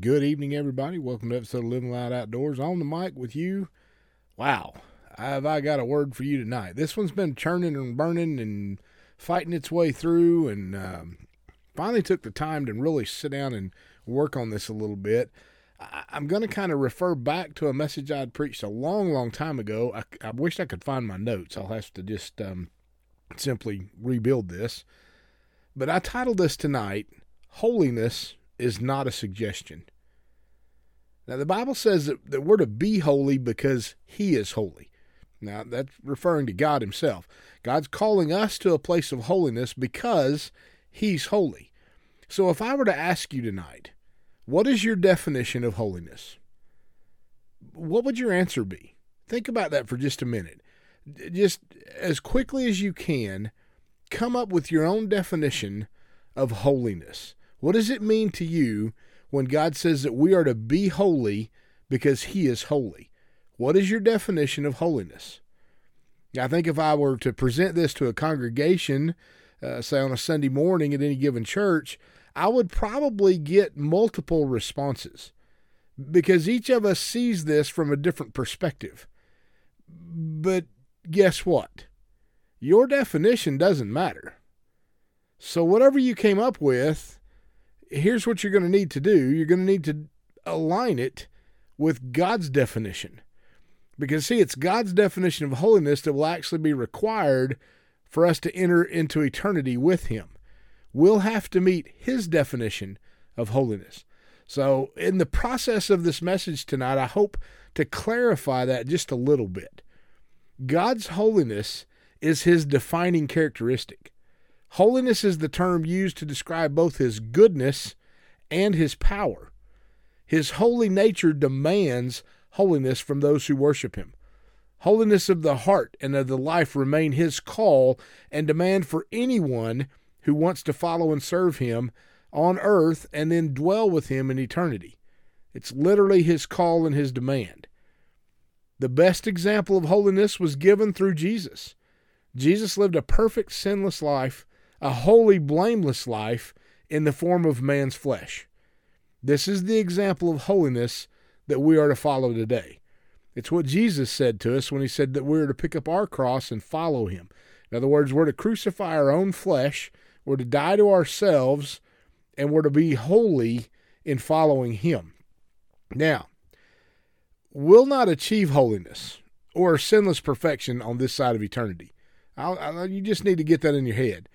Good evening, everybody. Welcome to episode of Living Loud Outdoors. On the mic with you. Wow, have I got a word for you tonight? This one's been churning and burning and fighting its way through, and um, finally took the time to really sit down and work on this a little bit. I, am going to kind of refer back to a message I'd preached a long, long time ago. I, I wish I could find my notes. I'll have to just um, simply rebuild this. But I titled this tonight, Holiness is not a suggestion. Now, the Bible says that, that we're to be holy because He is holy. Now, that's referring to God Himself. God's calling us to a place of holiness because He's holy. So, if I were to ask you tonight, what is your definition of holiness? What would your answer be? Think about that for just a minute. Just as quickly as you can, come up with your own definition of holiness. What does it mean to you when God says that we are to be holy because He is holy? What is your definition of holiness? I think if I were to present this to a congregation, uh, say on a Sunday morning at any given church, I would probably get multiple responses because each of us sees this from a different perspective. But guess what? Your definition doesn't matter. So, whatever you came up with, here's what you're going to need to do you're going to need to align it with God's definition. Because, see, it's God's definition of holiness that will actually be required for us to enter into eternity with Him. We'll have to meet His definition of holiness. So, in the process of this message tonight, I hope to clarify that just a little bit. God's holiness is His defining characteristic. Holiness is the term used to describe both his goodness and his power. His holy nature demands holiness from those who worship him. Holiness of the heart and of the life remain his call and demand for anyone who wants to follow and serve him on earth and then dwell with him in eternity. It's literally his call and his demand. The best example of holiness was given through Jesus. Jesus lived a perfect, sinless life a holy, blameless life in the form of man's flesh. This is the example of holiness that we are to follow today. It's what Jesus said to us when he said that we are to pick up our cross and follow him. In other words, we're to crucify our own flesh, we're to die to ourselves, and we're to be holy in following him. Now, we'll not achieve holiness or sinless perfection on this side of eternity. I'll, I'll, you just need to get that in your head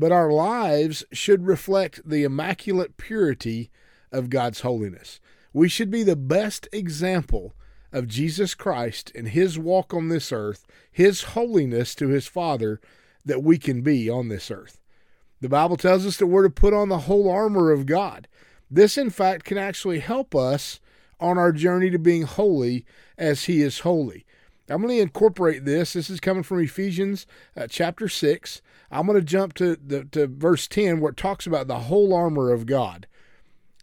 but our lives should reflect the immaculate purity of God's holiness. We should be the best example of Jesus Christ and his walk on this earth, his holiness to his Father that we can be on this earth. The Bible tells us that we're to put on the whole armor of God. This, in fact, can actually help us on our journey to being holy as he is holy. I'm going to incorporate this. This is coming from Ephesians uh, chapter 6. I'm going to jump to, the, to verse 10 where it talks about the whole armor of God.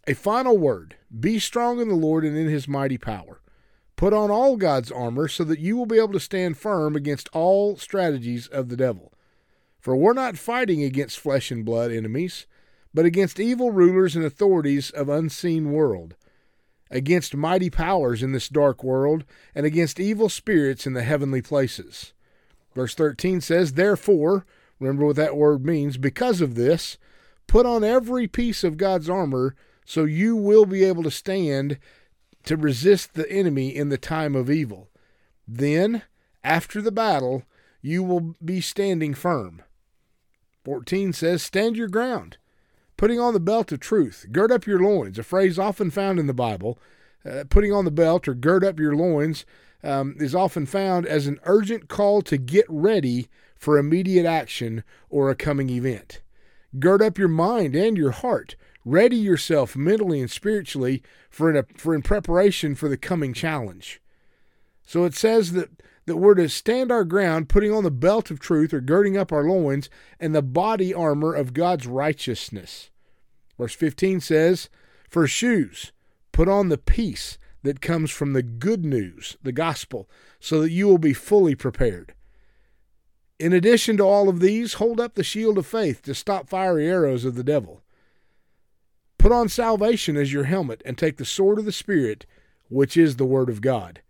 A final word Be strong in the Lord and in his mighty power. Put on all God's armor so that you will be able to stand firm against all strategies of the devil. For we're not fighting against flesh and blood enemies, but against evil rulers and authorities of unseen world against mighty powers in this dark world, and against evil spirits in the heavenly places. Verse 13 says, Therefore, remember what that word means, because of this, put on every piece of God's armor so you will be able to stand to resist the enemy in the time of evil. Then, after the battle, you will be standing firm. 14 says, Stand your ground Putting on the belt of truth, gird up your loins, a phrase often found in the Bible. Uh, putting on the belt or gird up your loins um, is often found as an urgent call to get ready for immediate action or a coming event. Gird up your mind and your heart. Ready yourself mentally and spiritually for in, a, for in preparation for the coming challenge. So it says that that we're to stand our ground, putting on the belt of truth or girding up our loins, and the body armor of God's righteousness. Verse 15 says, For shoes, put on the peace that comes from the good news, the gospel, so that you will be fully prepared. In addition to all of these, hold up the shield of faith to stop fiery arrows of the devil. Put on salvation as your helmet and take the sword of the Spirit, which is the Word of God.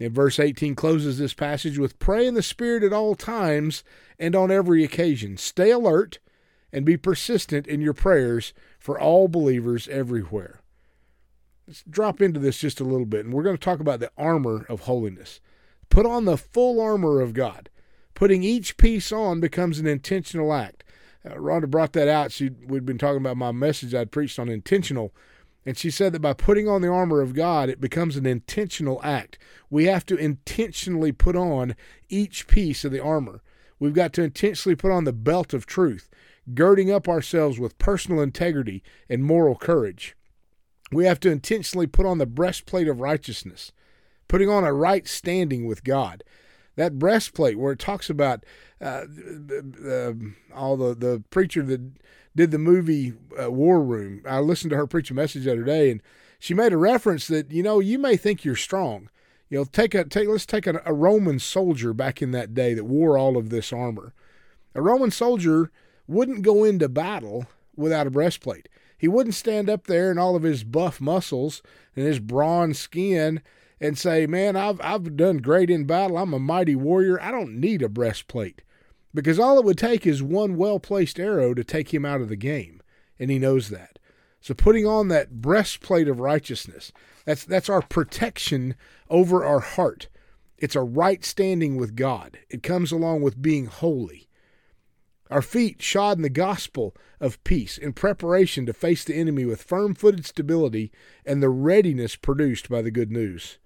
And verse 18 closes this passage with pray in the Spirit at all times and on every occasion. Stay alert and be persistent in your prayers for all believers everywhere. Let's drop into this just a little bit, and we're going to talk about the armor of holiness. Put on the full armor of God. Putting each piece on becomes an intentional act. Uh, Rhonda brought that out. She we'd been talking about my message I'd preached on intentional, and she said that by putting on the armor of God, it becomes an intentional act. We have to intentionally put on each piece of the armor. We've got to intentionally put on the belt of truth, girding up ourselves with personal integrity and moral courage. We have to intentionally put on the breastplate of righteousness, putting on a right standing with God. That breastplate, where it talks about uh, uh, all the, the preacher that did the movie uh, War Room, I listened to her preach a message the other day, and she made a reference that you know you may think you're strong. You know, take a take. Let's take a, a Roman soldier back in that day that wore all of this armor. A Roman soldier wouldn't go into battle without a breastplate. He wouldn't stand up there in all of his buff muscles and his bronze skin and say, "Man, I've I've done great in battle. I'm a mighty warrior. I don't need a breastplate." Because all it would take is one well-placed arrow to take him out of the game, and he knows that. So putting on that breastplate of righteousness, that's that's our protection over our heart. It's a right standing with God. It comes along with being holy. Our feet shod in the gospel of peace in preparation to face the enemy with firm footed stability and the readiness produced by the good news.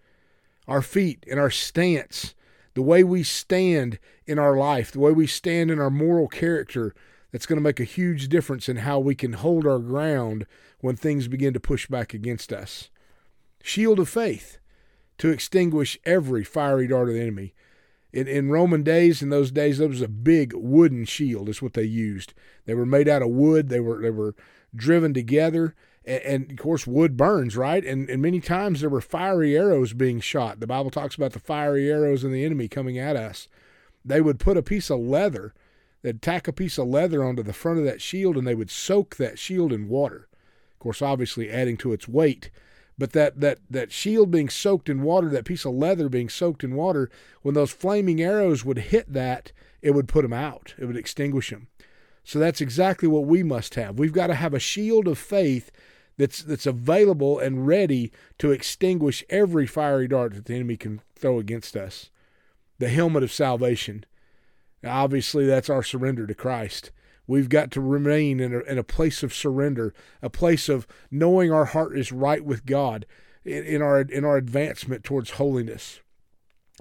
Our feet and our stance, the way we stand in our life, the way we stand in our moral character, that's going to make a huge difference in how we can hold our ground when things begin to push back against us. Shield of faith to extinguish every fiery dart of the enemy in, in Roman days, in those days, that was a big wooden shield. Is what they used. They were made out of wood. They were they were driven together, and, and, of course, wood burns, right? And and many times there were fiery arrows being shot. The Bible talks about the fiery arrows and the enemy coming at us. They would put a piece of leather. They'd tack a piece of leather onto the front of that shield, and they would soak that shield in water. Of course, obviously adding to its weight but that, that, that shield being soaked in water, that piece of leather being soaked in water, when those flaming arrows would hit that, it would put them out. It would extinguish them. So that's exactly what we must have. We've got to have a shield of faith that's that's available and ready to extinguish every fiery dart that the enemy can throw against us. The helmet of salvation. Now, obviously, that's our surrender to Christ. We've got to remain in a, in a place of surrender, a place of knowing our heart is right with God in, in our in our advancement towards holiness.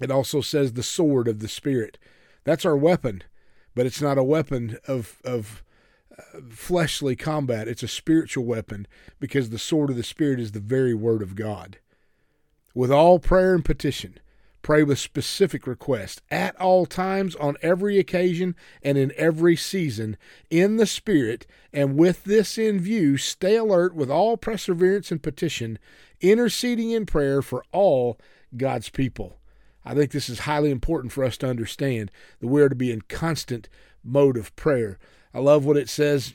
It also says the sword of the Spirit. That's our weapon, but it's not a weapon of of uh, fleshly combat. It's a spiritual weapon because the sword of the Spirit is the very word of God. With all prayer and petition, Pray with specific request at all times, on every occasion, and in every season, in the Spirit, and with this in view, stay alert with all perseverance and petition, interceding in prayer for all God's people. I think this is highly important for us to understand that we are to be in constant mode of prayer. I love what it says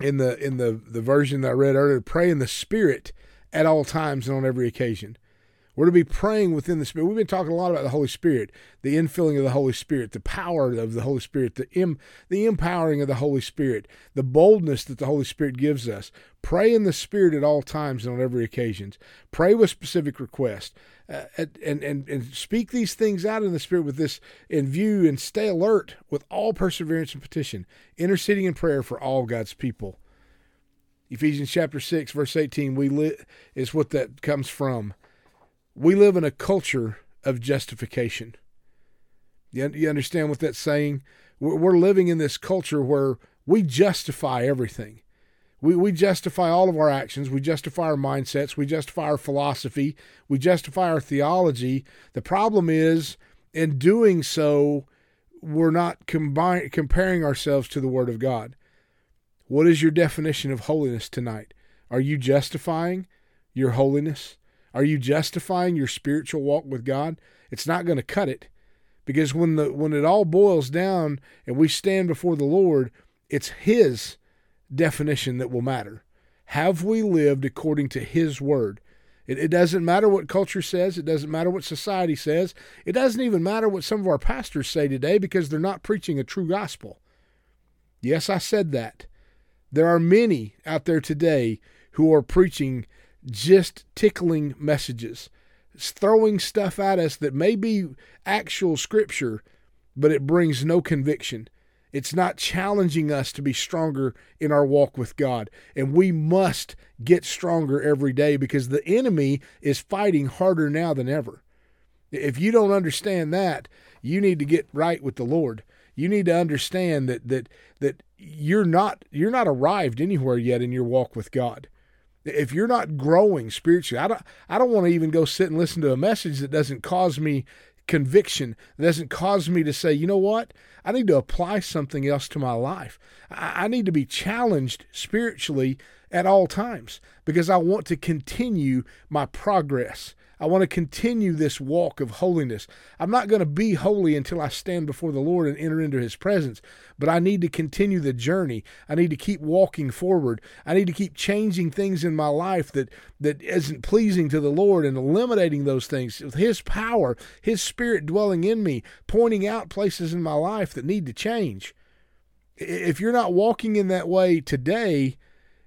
in the in the, the version that I read earlier. Pray in the Spirit at all times and on every occasion. We're to be praying within the Spirit. We've been talking a lot about the Holy Spirit, the infilling of the Holy Spirit, the power of the Holy Spirit, the em, the empowering of the Holy Spirit, the boldness that the Holy Spirit gives us. Pray in the Spirit at all times and on every occasion. Pray with specific requests. Uh, and, and, and speak these things out in the Spirit with this in view and stay alert with all perseverance and petition, interceding in prayer for all God's people. Ephesians chapter 6, verse 18, we li- is what that comes from we live in a culture of justification. You, you understand what that's saying? We're, we're living in this culture where we justify everything. We, we justify all of our actions. We justify our mindsets. We justify our philosophy. We justify our theology. The problem is, in doing so, we're not comparing ourselves to the Word of God. What is your definition of holiness tonight? Are you justifying your holiness? Are you justifying your spiritual walk with God? It's not going to cut it. Because when the when it all boils down and we stand before the Lord, it's his definition that will matter. Have we lived according to His Word? It, it, doesn't matter what culture says. It doesn't matter what society says. It doesn't even matter what some of our pastors say today because they're not preaching a true gospel. Yes, I said that. There are many out there today who are preaching just tickling messages, throwing stuff at us that may be actual scripture, but it brings no conviction. It's not challenging us to be stronger in our walk with God. And we must get stronger every day because the enemy is fighting harder now than ever. If you don't understand that, you need to get right with the Lord. You need to understand that that that you're not you're not arrived anywhere yet in your walk with God. If you're not growing spiritually, I don't I don't want to even go sit and listen to a message that doesn't cause me conviction that doesn't cause me to say, you know what? I need to apply something else to my life. I, I need to be challenged spiritually at all times because I want to continue my progress. I want to continue this walk of holiness. I'm not going to be holy until I stand before the Lord and enter into his presence, but I need to continue the journey. I need to keep walking forward. I need to keep changing things in my life that that isn't pleasing to the Lord and eliminating those things with his power, his spirit dwelling in me, pointing out places in my life that need to change. If you're not walking in that way today,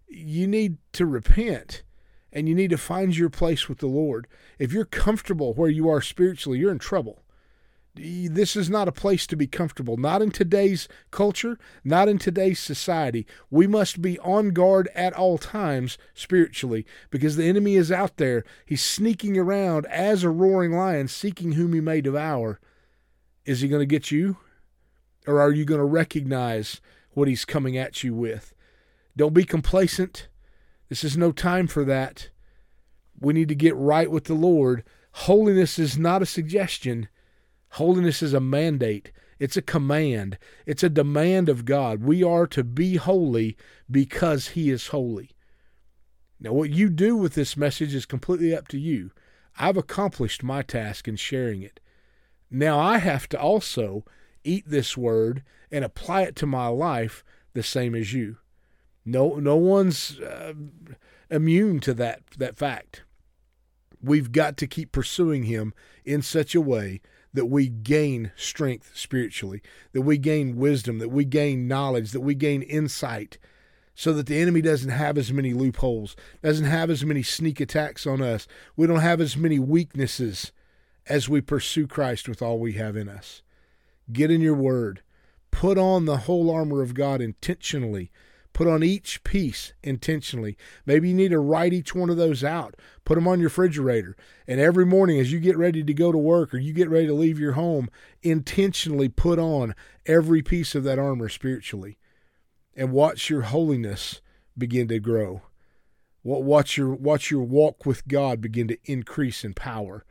you need to repent and you need to find your place with the Lord. If you're comfortable where you are spiritually, you're in trouble. This is not a place to be comfortable, not in today's culture, not in today's society. We must be on guard at all times spiritually because the enemy is out there. He's sneaking around as a roaring lion, seeking whom he may devour. Is he going to get you? Or are you going to recognize what he's coming at you with? Don't be complacent. This is no time for that. We need to get right with the Lord. Holiness is not a suggestion, holiness is a mandate. It's a command. It's a demand of God. We are to be holy because He is holy. Now, what you do with this message is completely up to you. I've accomplished my task in sharing it. Now I have to also eat this word and apply it to my life the same as you. No, no one's uh, immune to that that fact. We've got to keep pursuing Him in such a way that we gain strength spiritually, that we gain wisdom, that we gain knowledge, that we gain insight, so that the enemy doesn't have as many loopholes, doesn't have as many sneak attacks on us. We don't have as many weaknesses as we pursue Christ with all we have in us. Get in your word. Put on the whole armor of God intentionally Put on each piece intentionally. Maybe you need to write each one of those out. Put them on your refrigerator. And every morning as you get ready to go to work or you get ready to leave your home, intentionally put on every piece of that armor spiritually. And watch your holiness begin to grow. Watch your, watch your walk with God begin to increase in power.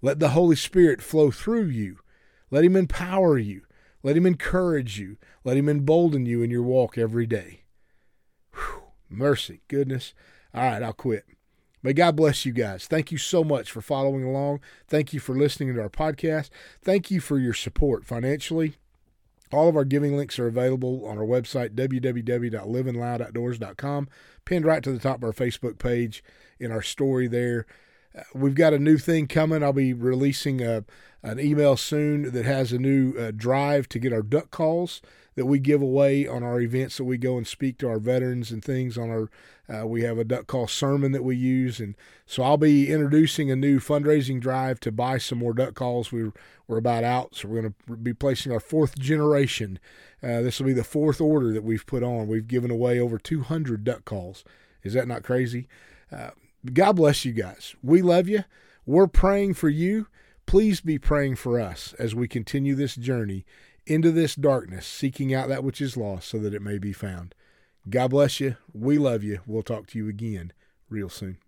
Let the Holy Spirit flow through you. Let Him empower you. Let Him encourage you. Let Him embolden you in your walk every day. Mercy, goodness. All right, I'll quit. May God bless you guys. Thank you so much for following along. Thank you for listening to our podcast. Thank you for your support financially. All of our giving links are available on our website, www.livingloudoutdoors.com, pinned right to the top of our Facebook page in our story there. Uh, we've got a new thing coming. I'll be releasing a, an email soon that has a new uh, drive to get our duck calls that we give away on our events that we go and speak to our veterans and things on our uh, we have a duck call sermon that we use. And so i'll be introducing a new fundraising drive to buy some more duck calls. We're, we're about out so we're going to be placing our fourth generation. Uh, this will be the fourth order that we've put on. We've given away over 200 duck calls. Is that not crazy? Uh, god bless you guys. We love you. We're praying for you. Please be praying for us as we continue this journey into this darkness, seeking out that which is lost so that it may be found. God bless you. We love you. We'll talk to you again real soon.